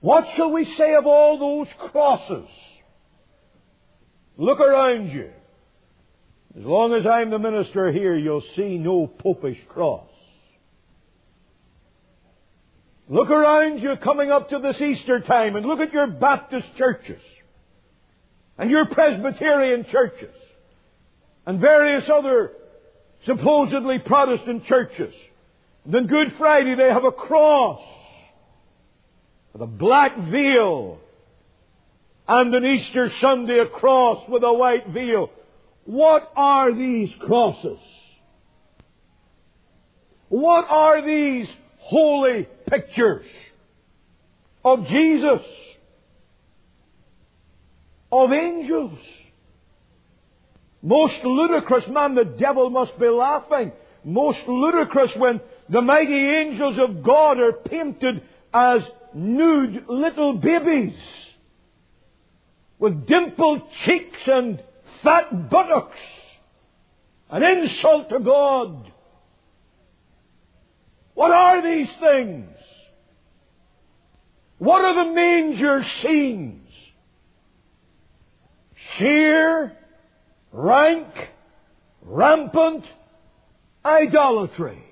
What shall we say of all those crosses? Look around you. As long as I'm the minister here, you'll see no popish cross. Look around you coming up to this Easter time and look at your Baptist churches and your Presbyterian churches and various other supposedly Protestant churches. then Good Friday they have a cross with a black veil and an Easter Sunday a cross with a white veil. What are these crosses? What are these holy pictures of Jesus? Of angels? Most ludicrous, man, the devil must be laughing. Most ludicrous when the mighty angels of God are painted as nude little babies with dimpled cheeks and fat buttocks. An insult to God. What are these things? What are the manger scenes? Sheer, rank, rampant idolatry.